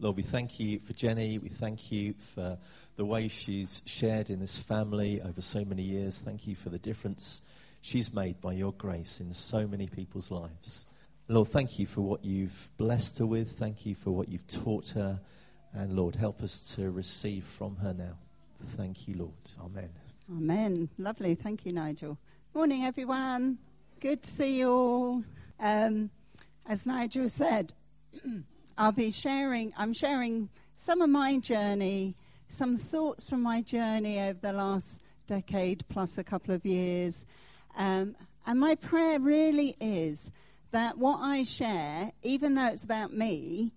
Lord, we thank you for Jenny. We thank you for the way she's shared in this family over so many years. Thank you for the difference she's made by your grace in so many people's lives. Lord, thank you for what you've blessed her with. Thank you for what you've taught her. And Lord, help us to receive from her now. Thank you, Lord. Amen. Amen. Lovely. Thank you, Nigel. Morning, everyone. Good to see you all. Um, as Nigel said, I'll be sharing, I'm sharing some of my journey, some thoughts from my journey over the last decade plus a couple of years. Um, and my prayer really is that what I share, even though it's about me,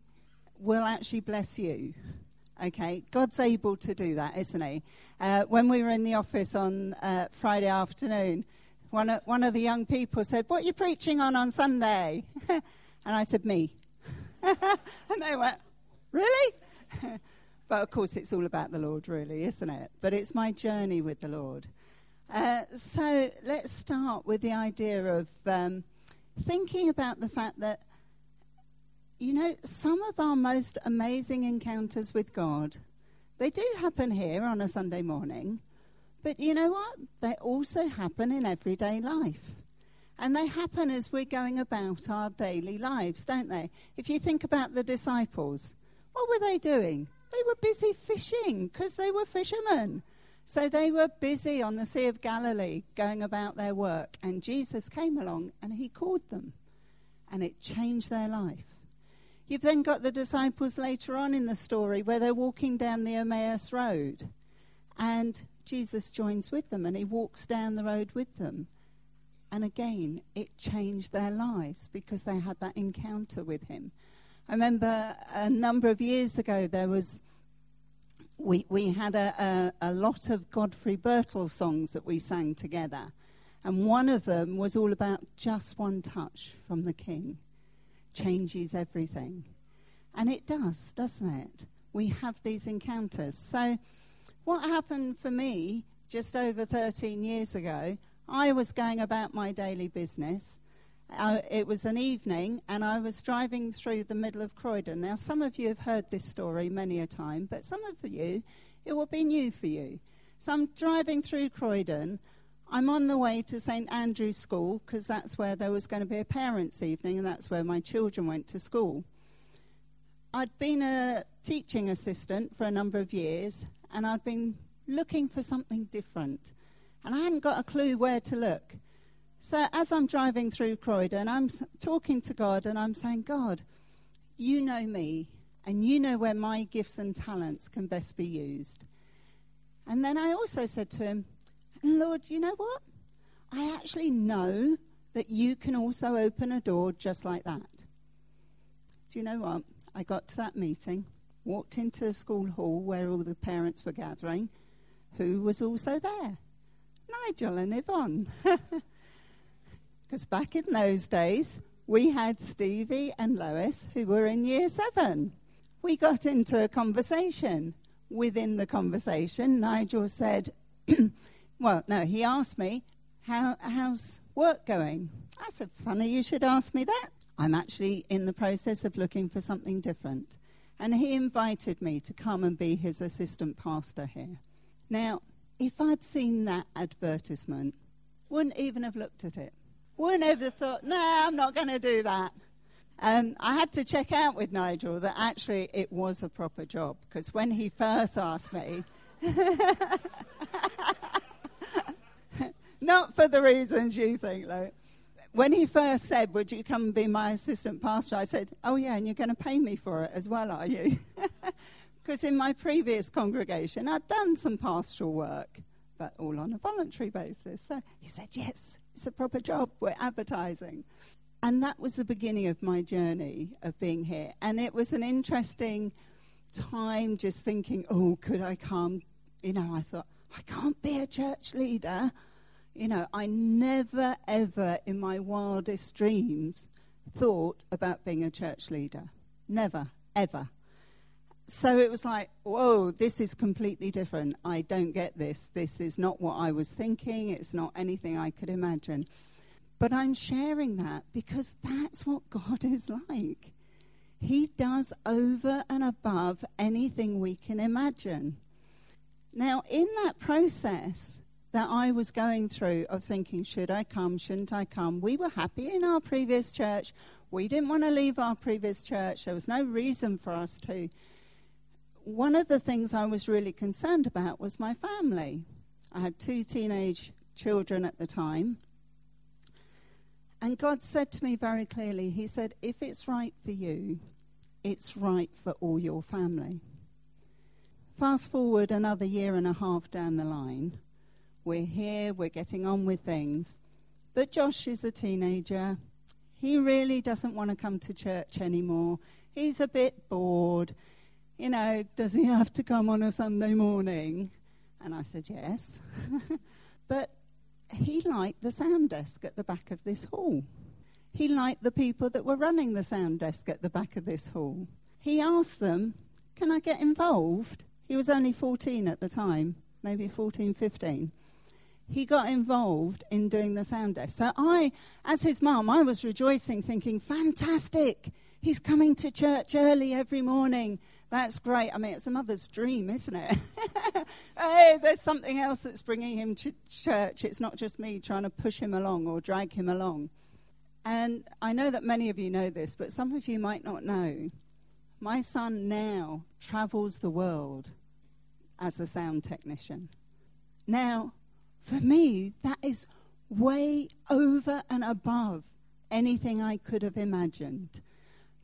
will actually bless you. Okay, God's able to do that, isn't He? Uh, when we were in the office on uh, Friday afternoon, one of, one of the young people said, What are you preaching on on Sunday? and I said, Me. and they went, Really? but of course, it's all about the Lord, really, isn't it? But it's my journey with the Lord. Uh, so let's start with the idea of um, thinking about the fact that, you know, some of our most amazing encounters with God, they do happen here on a Sunday morning. But you know what? They also happen in everyday life. And they happen as we're going about our daily lives, don't they? If you think about the disciples, what were they doing? They were busy fishing because they were fishermen. So they were busy on the Sea of Galilee going about their work. And Jesus came along and he called them. And it changed their life. You've then got the disciples later on in the story where they're walking down the Emmaus Road. And Jesus joins with them and he walks down the road with them. And again, it changed their lives because they had that encounter with him. I remember a number of years ago, there was, we, we had a, a, a lot of Godfrey Birtill songs that we sang together. And one of them was all about just one touch from the King changes everything. And it does, doesn't it? We have these encounters. So, what happened for me just over 13 years ago I was going about my daily business. Uh, it was an evening, and I was driving through the middle of Croydon. Now, some of you have heard this story many a time, but some of you, it will be new for you. So I'm driving through Croydon. I'm on the way to St Andrew's School because that's where there was going to be a parents' evening, and that's where my children went to school. I'd been a teaching assistant for a number of years, and I'd been looking for something different and I hadn't got a clue where to look. So as I'm driving through Croydon, I'm talking to God and I'm saying, God, you know me and you know where my gifts and talents can best be used. And then I also said to him, Lord, you know what? I actually know that you can also open a door just like that. Do you know what? I got to that meeting, walked into the school hall where all the parents were gathering, who was also there. Nigel and Yvonne. Because back in those days, we had Stevie and Lois who were in year seven. We got into a conversation. Within the conversation, Nigel said, Well, no, he asked me, How, How's work going? I said, Funny you should ask me that. I'm actually in the process of looking for something different. And he invited me to come and be his assistant pastor here. Now, if I'd seen that advertisement, wouldn't even have looked at it. Wouldn't have thought, no, I'm not going to do that. Um, I had to check out with Nigel that actually it was a proper job because when he first asked me, not for the reasons you think, though. When he first said, Would you come and be my assistant pastor? I said, Oh, yeah, and you're going to pay me for it as well, are you? Because in my previous congregation, I'd done some pastoral work, but all on a voluntary basis. So he said, Yes, it's a proper job. We're advertising. And that was the beginning of my journey of being here. And it was an interesting time just thinking, Oh, could I come? You know, I thought, I can't be a church leader. You know, I never, ever in my wildest dreams thought about being a church leader. Never, ever so it was like, whoa, this is completely different. I don't get this. This is not what I was thinking. It's not anything I could imagine. But I'm sharing that because that's what God is like. He does over and above anything we can imagine. Now, in that process that I was going through of thinking, should I come, shouldn't I come, we were happy in our previous church. We didn't want to leave our previous church. There was no reason for us to. One of the things I was really concerned about was my family. I had two teenage children at the time. And God said to me very clearly, He said, if it's right for you, it's right for all your family. Fast forward another year and a half down the line. We're here, we're getting on with things. But Josh is a teenager. He really doesn't want to come to church anymore. He's a bit bored. You know, does he have to come on a Sunday morning? And I said, yes. but he liked the sound desk at the back of this hall. He liked the people that were running the sound desk at the back of this hall. He asked them, Can I get involved? He was only 14 at the time, maybe 14, 15. He got involved in doing the sound desk. So I, as his mum, I was rejoicing, thinking, Fantastic! He's coming to church early every morning. That's great. I mean, it's a mother's dream, isn't it? hey, there's something else that's bringing him to church. It's not just me trying to push him along or drag him along. And I know that many of you know this, but some of you might not know. My son now travels the world as a sound technician. Now, for me, that is way over and above anything I could have imagined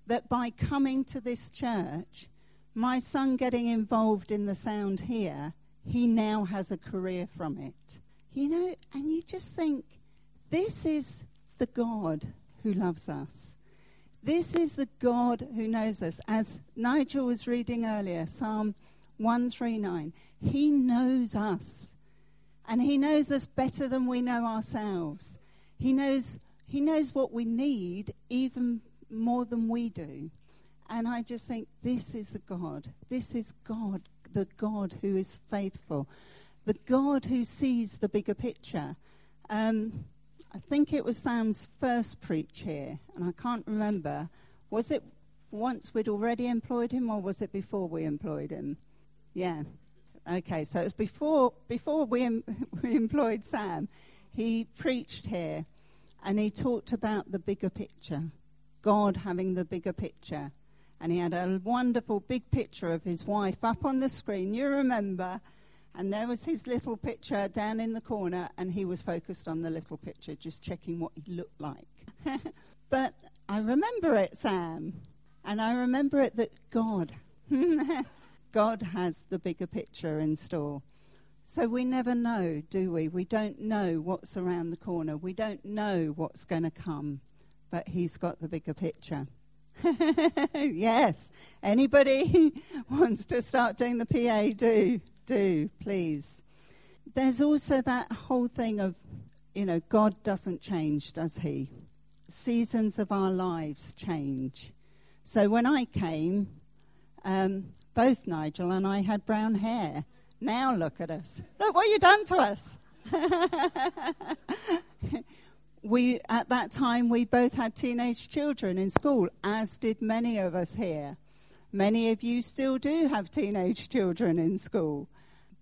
that by coming to this church, my son getting involved in the sound here, he now has a career from it. You know, and you just think, this is the God who loves us. This is the God who knows us. As Nigel was reading earlier, Psalm 139, he knows us. And he knows us better than we know ourselves. He knows, he knows what we need even more than we do. And I just think this is the God. This is God, the God who is faithful, the God who sees the bigger picture. Um, I think it was Sam's first preach here, and I can't remember. Was it once we'd already employed him, or was it before we employed him? Yeah. Okay, so it was before before we, em- we employed Sam. He preached here, and he talked about the bigger picture. God having the bigger picture. And he had a wonderful big picture of his wife up on the screen. You remember? And there was his little picture down in the corner, and he was focused on the little picture, just checking what he looked like. but I remember it, Sam. And I remember it that God, God has the bigger picture in store. So we never know, do we? We don't know what's around the corner. We don't know what's going to come but he's got the bigger picture. yes. Anybody wants to start doing the PA, do, do, please. There's also that whole thing of, you know, God doesn't change, does he? Seasons of our lives change. So when I came, um, both Nigel and I had brown hair. Now look at us. Look what you've done to us. we at that time we both had teenage children in school as did many of us here. Many of you still do have teenage children in school.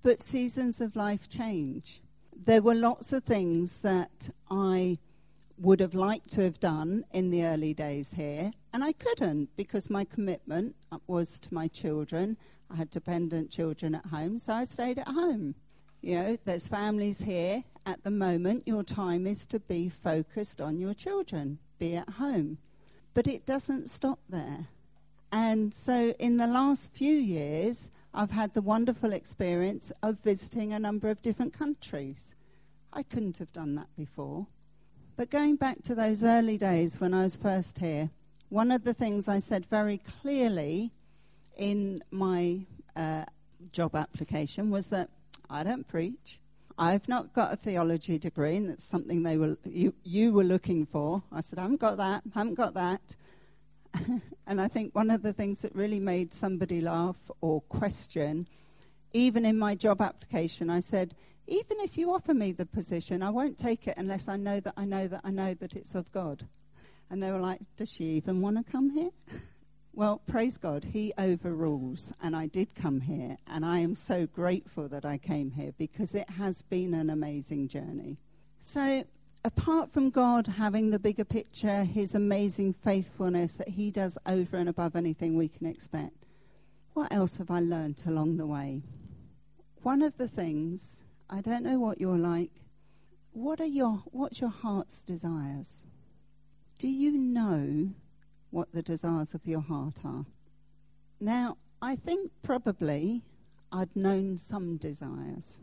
But seasons of life change. There were lots of things that i would have liked to have done in the early days here and i couldn't because my commitment was to my children. I had dependent children at home so i stayed at home. You know there's families here at the moment, your time is to be focused on your children, be at home. But it doesn't stop there. And so, in the last few years, I've had the wonderful experience of visiting a number of different countries. I couldn't have done that before. But going back to those early days when I was first here, one of the things I said very clearly in my uh, job application was that I don't preach, I've not got a theology degree, and that's something they were, you, you were looking for. I said, I haven't got that, I haven't got that. and I think one of the things that really made somebody laugh or question, even in my job application, I said, even if you offer me the position, I won't take it unless I know that I know that I know that it's of God. And they were like, does she even want to come here? Well, praise God, He overrules, and I did come here, and I am so grateful that I came here because it has been an amazing journey. So, apart from God having the bigger picture, His amazing faithfulness that He does over and above anything we can expect, what else have I learnt along the way? One of the things, I don't know what you're like, what are your, what's your heart's desires? Do you know what the desires of your heart are. Now, I think probably I'd known some desires,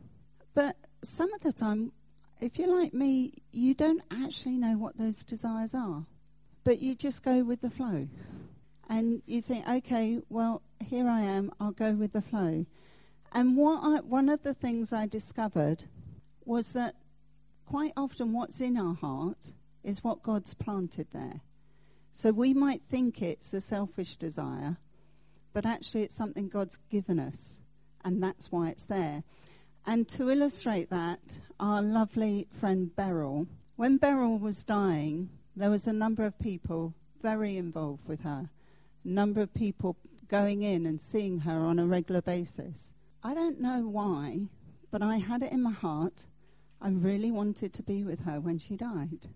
but some of the time, if you're like me, you don't actually know what those desires are, but you just go with the flow. And you think, okay, well, here I am, I'll go with the flow. And what I, one of the things I discovered was that quite often what's in our heart is what God's planted there. So we might think it's a selfish desire, but actually it's something God's given us, and that's why it's there. And to illustrate that, our lovely friend Beryl, when Beryl was dying, there was a number of people very involved with her, a number of people going in and seeing her on a regular basis. I don't know why, but I had it in my heart. I really wanted to be with her when she died.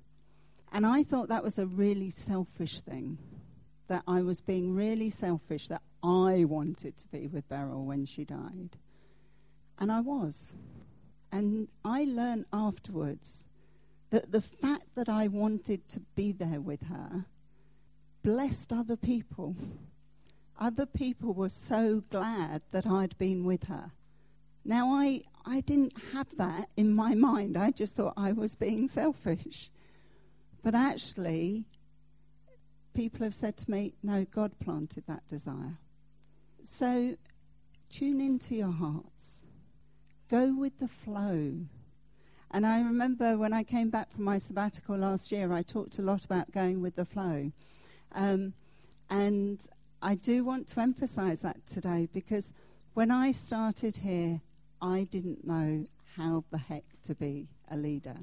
And I thought that was a really selfish thing. That I was being really selfish, that I wanted to be with Beryl when she died. And I was. And I learned afterwards that the fact that I wanted to be there with her blessed other people. Other people were so glad that I'd been with her. Now, I, I didn't have that in my mind. I just thought I was being selfish. But actually, people have said to me, no, God planted that desire. So tune into your hearts, go with the flow. And I remember when I came back from my sabbatical last year, I talked a lot about going with the flow. Um, and I do want to emphasize that today because when I started here, I didn't know how the heck to be a leader.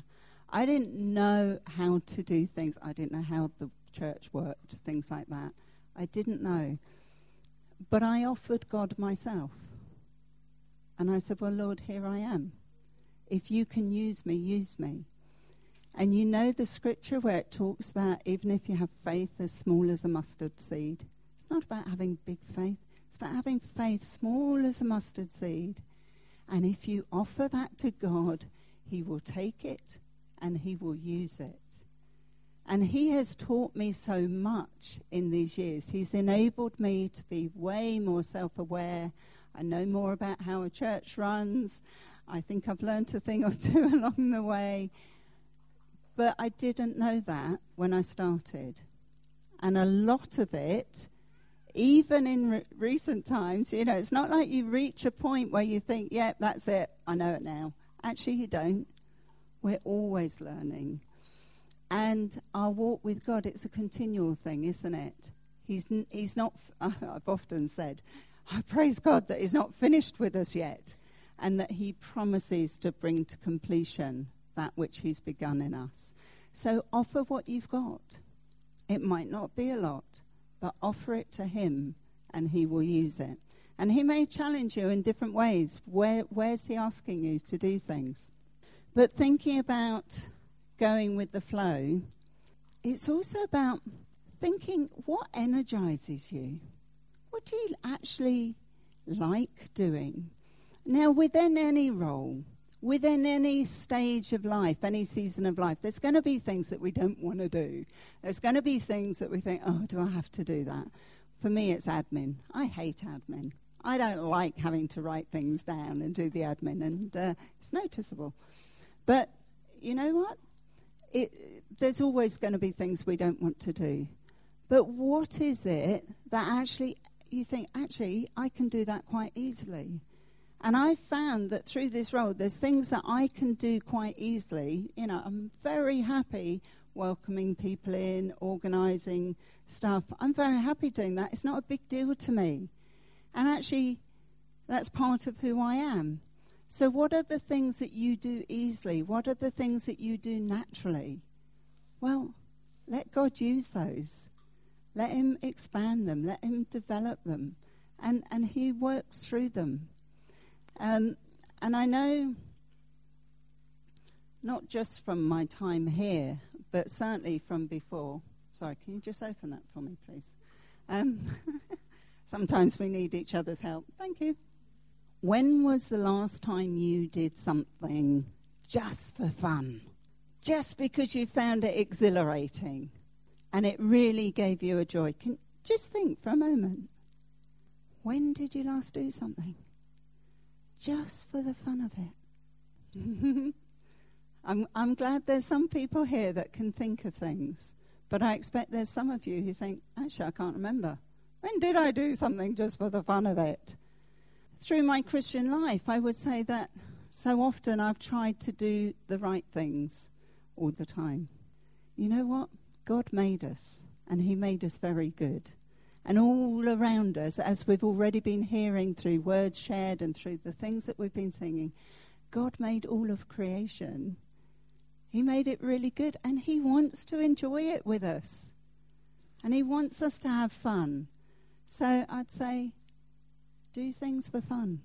I didn't know how to do things. I didn't know how the church worked, things like that. I didn't know. But I offered God myself. And I said, Well, Lord, here I am. If you can use me, use me. And you know the scripture where it talks about even if you have faith as small as a mustard seed. It's not about having big faith, it's about having faith small as a mustard seed. And if you offer that to God, He will take it and He will use it. And He has taught me so much in these years. He's enabled me to be way more self aware. I know more about how a church runs. I think I've learned a thing or two along the way. But I didn't know that when I started. And a lot of it, even in re- recent times, you know, it's not like you reach a point where you think, yep, yeah, that's it, I know it now. Actually, you don't. We're always learning. And our walk with God, it's a continual thing, isn't it? He's, he's not, I've often said, I praise God that He's not finished with us yet and that He promises to bring to completion that which He's begun in us. So offer what you've got. It might not be a lot, but offer it to Him and He will use it. And He may challenge you in different ways. Where, where's He asking you to do things? But thinking about going with the flow, it's also about thinking what energizes you. What do you actually like doing? Now, within any role, within any stage of life, any season of life, there's going to be things that we don't want to do. There's going to be things that we think, oh, do I have to do that? For me, it's admin. I hate admin. I don't like having to write things down and do the admin, and uh, it's noticeable. But you know what? It, there's always going to be things we don't want to do. But what is it that actually you think, actually, I can do that quite easily? And I found that through this role, there's things that I can do quite easily. You know, I'm very happy welcoming people in, organizing stuff. I'm very happy doing that. It's not a big deal to me. And actually, that's part of who I am. So, what are the things that you do easily? What are the things that you do naturally? Well, let God use those. Let Him expand them. Let Him develop them. And, and He works through them. Um, and I know, not just from my time here, but certainly from before. Sorry, can you just open that for me, please? Um, sometimes we need each other's help. Thank you. When was the last time you did something just for fun? Just because you found it exhilarating and it really gave you a joy? Can just think for a moment. When did you last do something? Just for the fun of it. I'm, I'm glad there's some people here that can think of things, but I expect there's some of you who think, actually, I can't remember. When did I do something just for the fun of it? Through my Christian life, I would say that so often I've tried to do the right things all the time. You know what? God made us, and He made us very good. And all around us, as we've already been hearing through words shared and through the things that we've been singing, God made all of creation. He made it really good, and He wants to enjoy it with us. And He wants us to have fun. So I'd say, do things for fun.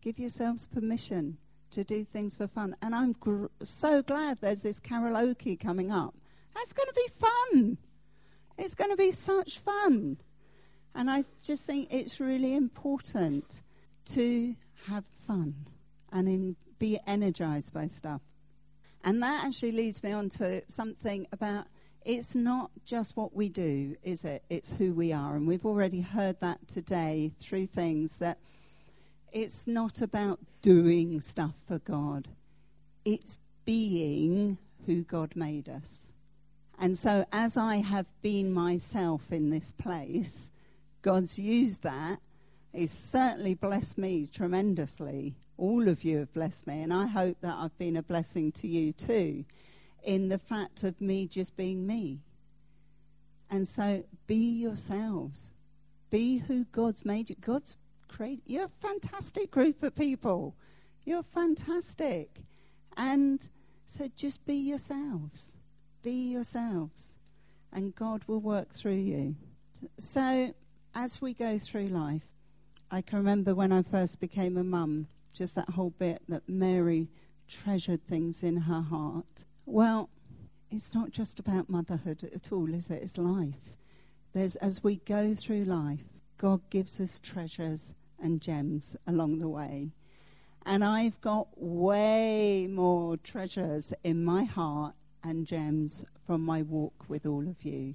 Give yourselves permission to do things for fun. And I'm gr- so glad there's this karaoke coming up. That's going to be fun. It's going to be such fun. And I just think it's really important to have fun and in, be energized by stuff. And that actually leads me on to something about it's not just what we do, is it? It's who we are. And we've already heard that today through things that it's not about doing stuff for God, it's being who God made us. And so, as I have been myself in this place, God's used that. He's certainly blessed me tremendously. All of you have blessed me, and I hope that I've been a blessing to you too in the fact of me just being me. And so be yourselves. Be who God's made you. God's created you're a fantastic group of people. You're fantastic. And so just be yourselves. Be yourselves. And God will work through you. So as we go through life, I can remember when I first became a mum, just that whole bit that Mary treasured things in her heart. Well, it's not just about motherhood at all, is it? It's life. There's, as we go through life, God gives us treasures and gems along the way. And I've got way more treasures in my heart and gems from my walk with all of you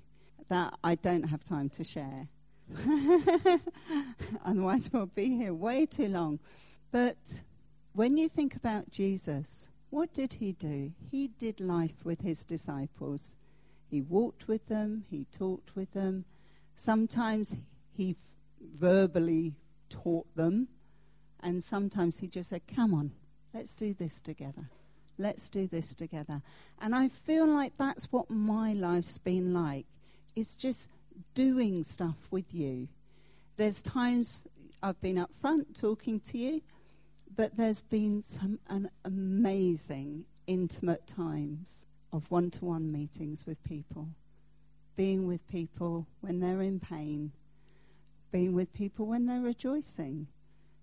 that I don't have time to share. Otherwise, we'll be here way too long. But when you think about Jesus, what did he do? He did life with his disciples. He walked with them, he talked with them. Sometimes he verbally taught them, and sometimes he just said, Come on, let's do this together. Let's do this together. And I feel like that's what my life's been like. It's just doing stuff with you. There's times I've been up front talking to you, but there's been some amazing intimate times of one-to-one meetings with people. Being with people when they're in pain. Being with people when they're rejoicing.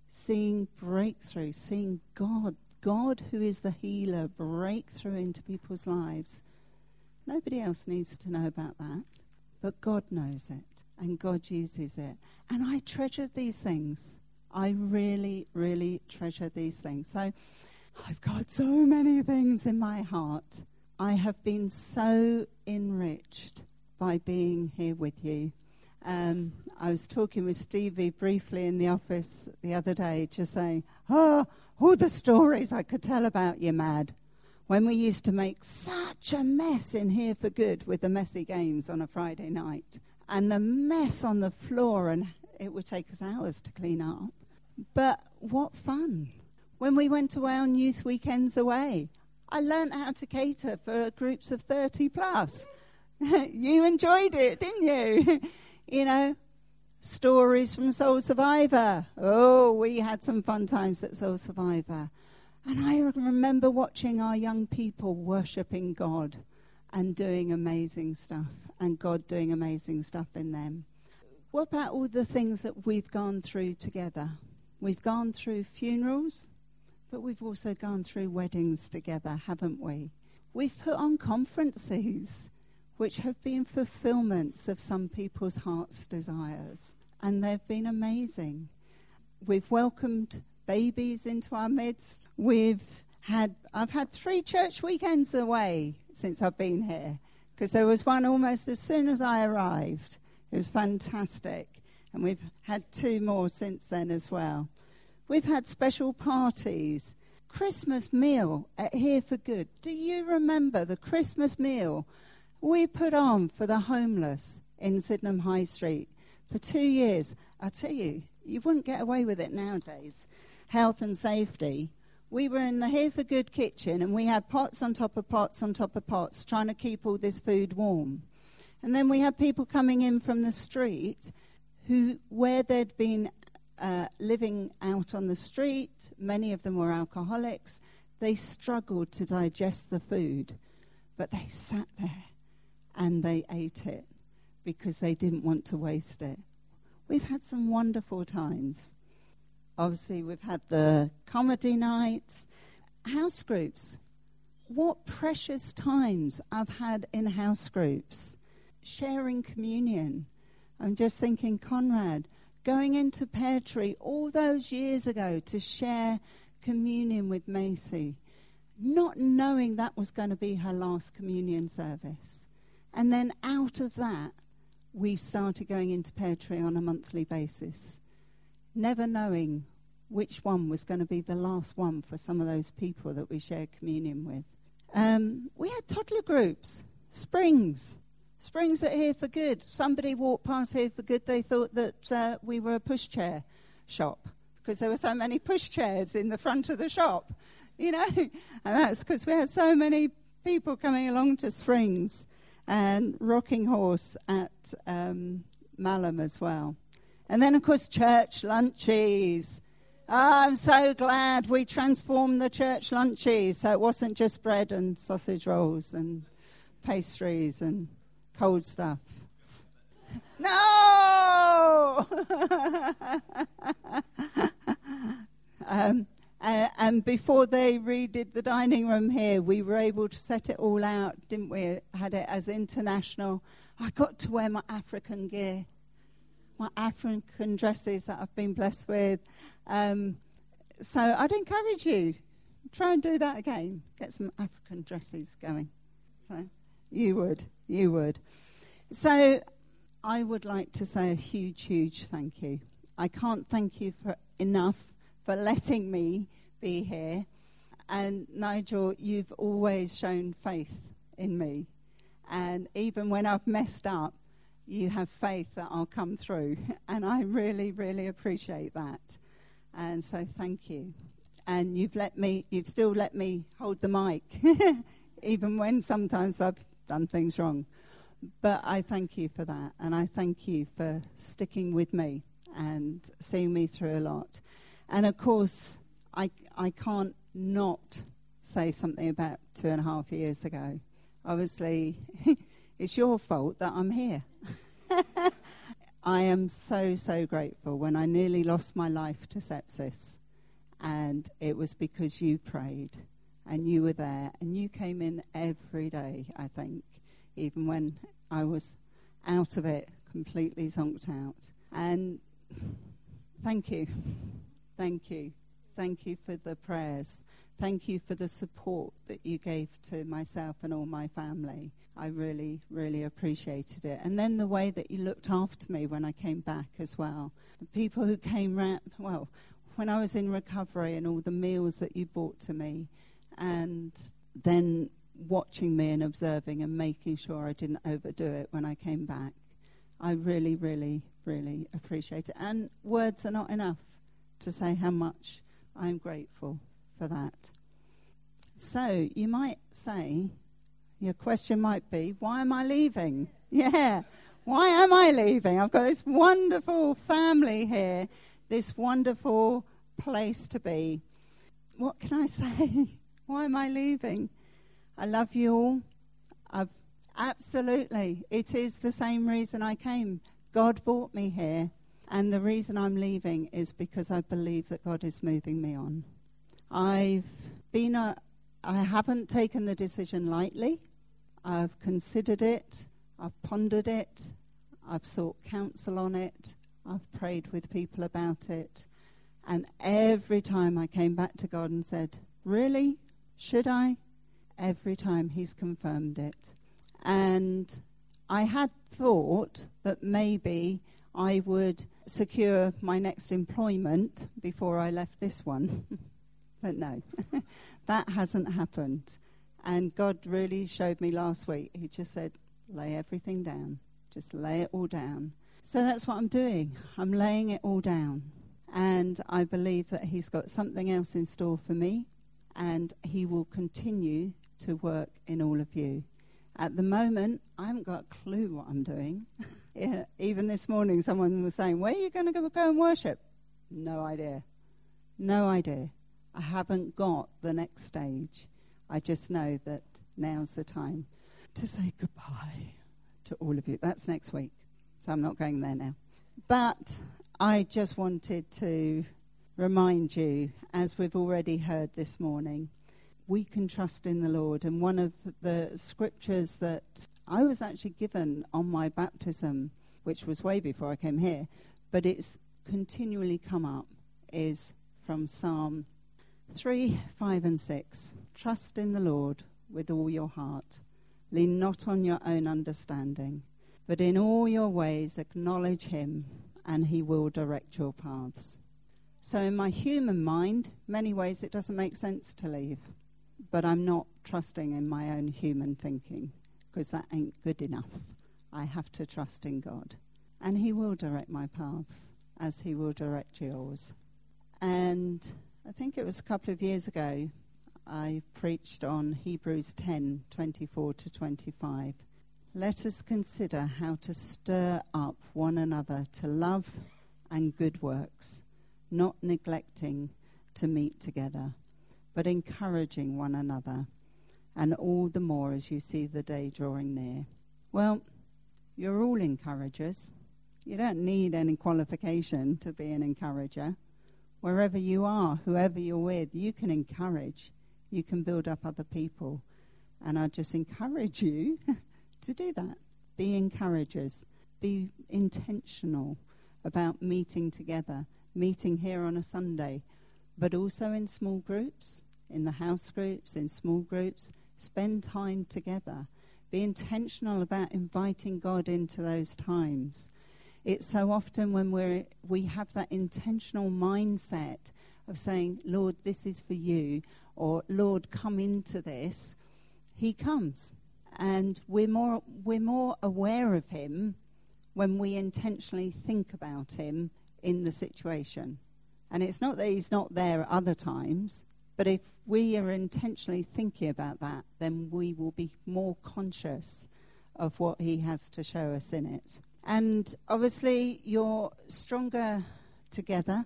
Seeing breakthrough seeing god god who is the healer break through into people's lives. Nobody else needs to know about that but god knows it and god uses it. And i treasure these things I really, really treasure these things. So I've got so many things in my heart. I have been so enriched by being here with you. Um, I was talking with Stevie briefly in the office the other day, just saying, Oh, all the stories I could tell about you, Mad. When we used to make such a mess in here for good with the messy games on a Friday night, and the mess on the floor, and it would take us hours to clean up. But what fun! When we went away on youth weekends away, I learned how to cater for groups of 30 plus. you enjoyed it, didn't you? you know, stories from Soul Survivor. Oh, we had some fun times at Soul Survivor. And I remember watching our young people worshipping God and doing amazing stuff. and God doing amazing stuff in them. What about all the things that we've gone through together? We've gone through funerals, but we've also gone through weddings together, haven't we? We've put on conferences which have been fulfillments of some people's heart's desires, and they've been amazing. We've welcomed babies into our midst. We've had I've had three church weekends away since I've been here because there was one almost as soon as I arrived. It was fantastic, and we've had two more since then as well. We've had special parties. Christmas meal at Here for Good. Do you remember the Christmas meal we put on for the homeless in Sydenham High Street for two years? I tell you, you wouldn't get away with it nowadays. Health and safety we were in the Here for Good kitchen and we had pots on top of pots on top of pots trying to keep all this food warm. And then we had people coming in from the street who, where they'd been uh, living out on the street, many of them were alcoholics, they struggled to digest the food. But they sat there and they ate it because they didn't want to waste it. We've had some wonderful times. Obviously, we've had the comedy nights, house groups. What precious times I've had in house groups, sharing communion. I'm just thinking, Conrad, going into Pear Tree all those years ago to share communion with Macy, not knowing that was going to be her last communion service. And then out of that, we started going into Pear Tree on a monthly basis never knowing which one was going to be the last one for some of those people that we shared communion with. Um, we had toddler groups, springs, springs are here for good. Somebody walked past here for good, they thought that uh, we were a pushchair shop because there were so many pushchairs in the front of the shop, you know. and that's because we had so many people coming along to Springs and Rocking Horse at um, Malham as well. And then, of course, church lunches. Oh, I'm so glad we transformed the church lunches so it wasn't just bread and sausage rolls and pastries and cold stuff. No! um, and before they redid the dining room here, we were able to set it all out, didn't we? Had it as international. I got to wear my African gear my African dresses that I've been blessed with. Um, so I'd encourage you, try and do that again. Get some African dresses going. So you would, you would. So I would like to say a huge, huge thank you. I can't thank you for enough for letting me be here. And Nigel, you've always shown faith in me. And even when I've messed up, you have faith that I'll come through. And I really, really appreciate that. And so thank you. And you've let me, you've still let me hold the mic, even when sometimes I've done things wrong. But I thank you for that. And I thank you for sticking with me and seeing me through a lot. And of course, I, I can't not say something about two and a half years ago. Obviously, it's your fault that I'm here. I am so, so grateful when I nearly lost my life to sepsis. And it was because you prayed and you were there and you came in every day, I think, even when I was out of it, completely zonked out. And thank you. Thank you. Thank you for the prayers. Thank you for the support that you gave to myself and all my family. I really, really appreciated it. And then the way that you looked after me when I came back as well. The people who came round, well, when I was in recovery and all the meals that you brought to me, and then watching me and observing and making sure I didn't overdo it when I came back. I really, really, really appreciate it. And words are not enough to say how much I'm grateful for that. So you might say, your question might be, why am I leaving? Yeah, why am I leaving? I've got this wonderful family here, this wonderful place to be. What can I say? Why am I leaving? I love you all. I've Absolutely. It is the same reason I came. God brought me here, and the reason I'm leaving is because I believe that God is moving me on. I've been a, I haven't taken the decision lightly. I've considered it, I've pondered it, I've sought counsel on it, I've prayed with people about it. And every time I came back to God and said, Really? Should I? Every time He's confirmed it. And I had thought that maybe I would secure my next employment before I left this one. but no, that hasn't happened. And God really showed me last week. He just said, lay everything down. Just lay it all down. So that's what I'm doing. I'm laying it all down. And I believe that He's got something else in store for me. And He will continue to work in all of you. At the moment, I haven't got a clue what I'm doing. yeah, even this morning, someone was saying, Where are you going to go and worship? No idea. No idea. I haven't got the next stage. I just know that now's the time to say goodbye to all of you. That's next week, so I'm not going there now. But I just wanted to remind you, as we've already heard this morning, we can trust in the Lord. And one of the scriptures that I was actually given on my baptism, which was way before I came here, but it's continually come up, is from Psalm 3, 5, and 6. Trust in the Lord with all your heart. Lean not on your own understanding, but in all your ways acknowledge him, and he will direct your paths. So, in my human mind, many ways it doesn't make sense to leave but I'm not trusting in my own human thinking because that ain't good enough. I have to trust in God. And He will direct my paths as He will direct yours. And I think it was a couple of years ago, I preached on Hebrews 10 24 to 25. Let us consider how to stir up one another to love and good works, not neglecting to meet together but encouraging one another, and all the more as you see the day drawing near. Well, you're all encouragers. You don't need any qualification to be an encourager. Wherever you are, whoever you're with, you can encourage. You can build up other people. And I just encourage you to do that. Be encouragers. Be intentional about meeting together, meeting here on a Sunday, but also in small groups, in the house groups, in small groups. Spend time together. Be intentional about inviting God into those times. It's so often when we're, we have that intentional mindset of saying, Lord, this is for you, or Lord, come into this, He comes. And we're more, we're more aware of Him when we intentionally think about Him in the situation. And it's not that he's not there at other times, but if we are intentionally thinking about that, then we will be more conscious of what he has to show us in it. And obviously, you're stronger together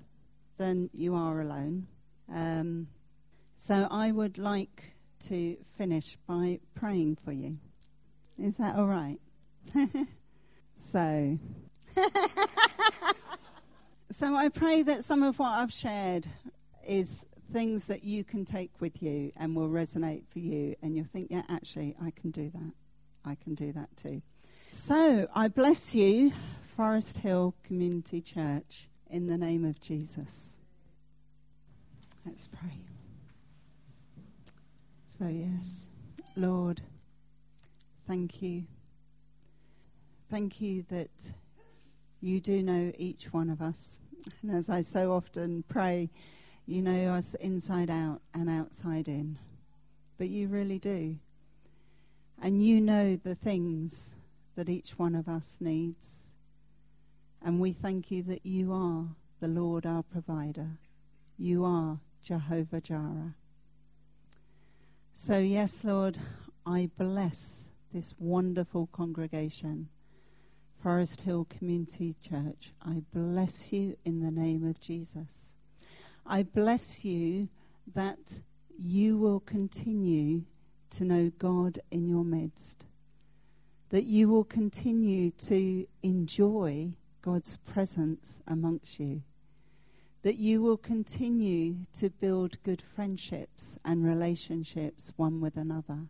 than you are alone. Um, so I would like to finish by praying for you. Is that all right? so. So I pray that some of what I've shared is things that you can take with you and will resonate for you, and you'll think, yeah, actually, I can do that. I can do that too. So I bless you, Forest Hill Community Church, in the name of Jesus. Let's pray. So, yes, Lord, thank you. Thank you that you do know each one of us. And as I so often pray, you know us inside out and outside in. But you really do. And you know the things that each one of us needs. And we thank you that you are the Lord our provider. You are Jehovah Jireh. So, yes, Lord, I bless this wonderful congregation. Forest Hill Community Church, I bless you in the name of Jesus. I bless you that you will continue to know God in your midst. that you will continue to enjoy God's presence amongst you, that you will continue to build good friendships and relationships one with another,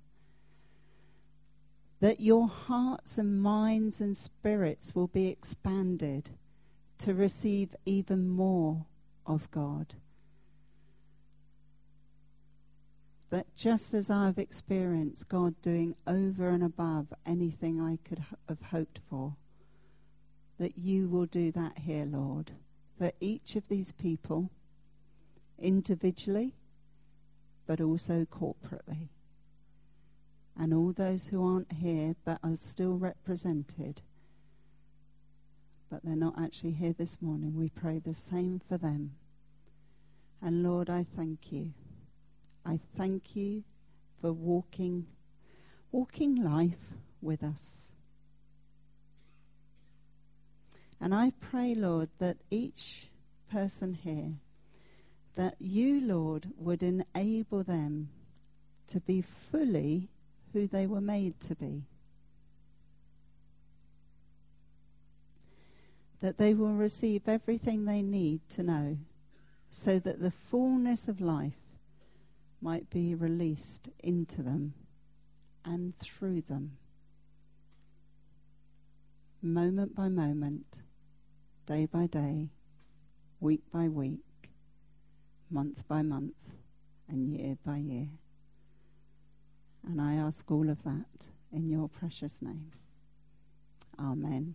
that your hearts and minds and spirits will be expanded to receive even more of God. That just as I've experienced God doing over and above anything I could have hoped for, that you will do that here, Lord, for each of these people, individually, but also corporately. And all those who aren't here but are still represented, but they're not actually here this morning, we pray the same for them. And Lord, I thank you. I thank you for walking walking life with us. And I pray, Lord, that each person here, that you, Lord, would enable them to be fully who they were made to be. That they will receive everything they need to know so that the fullness of life might be released into them and through them, moment by moment, day by day, week by week, month by month, and year by year. And I ask all of that in your precious name. Amen.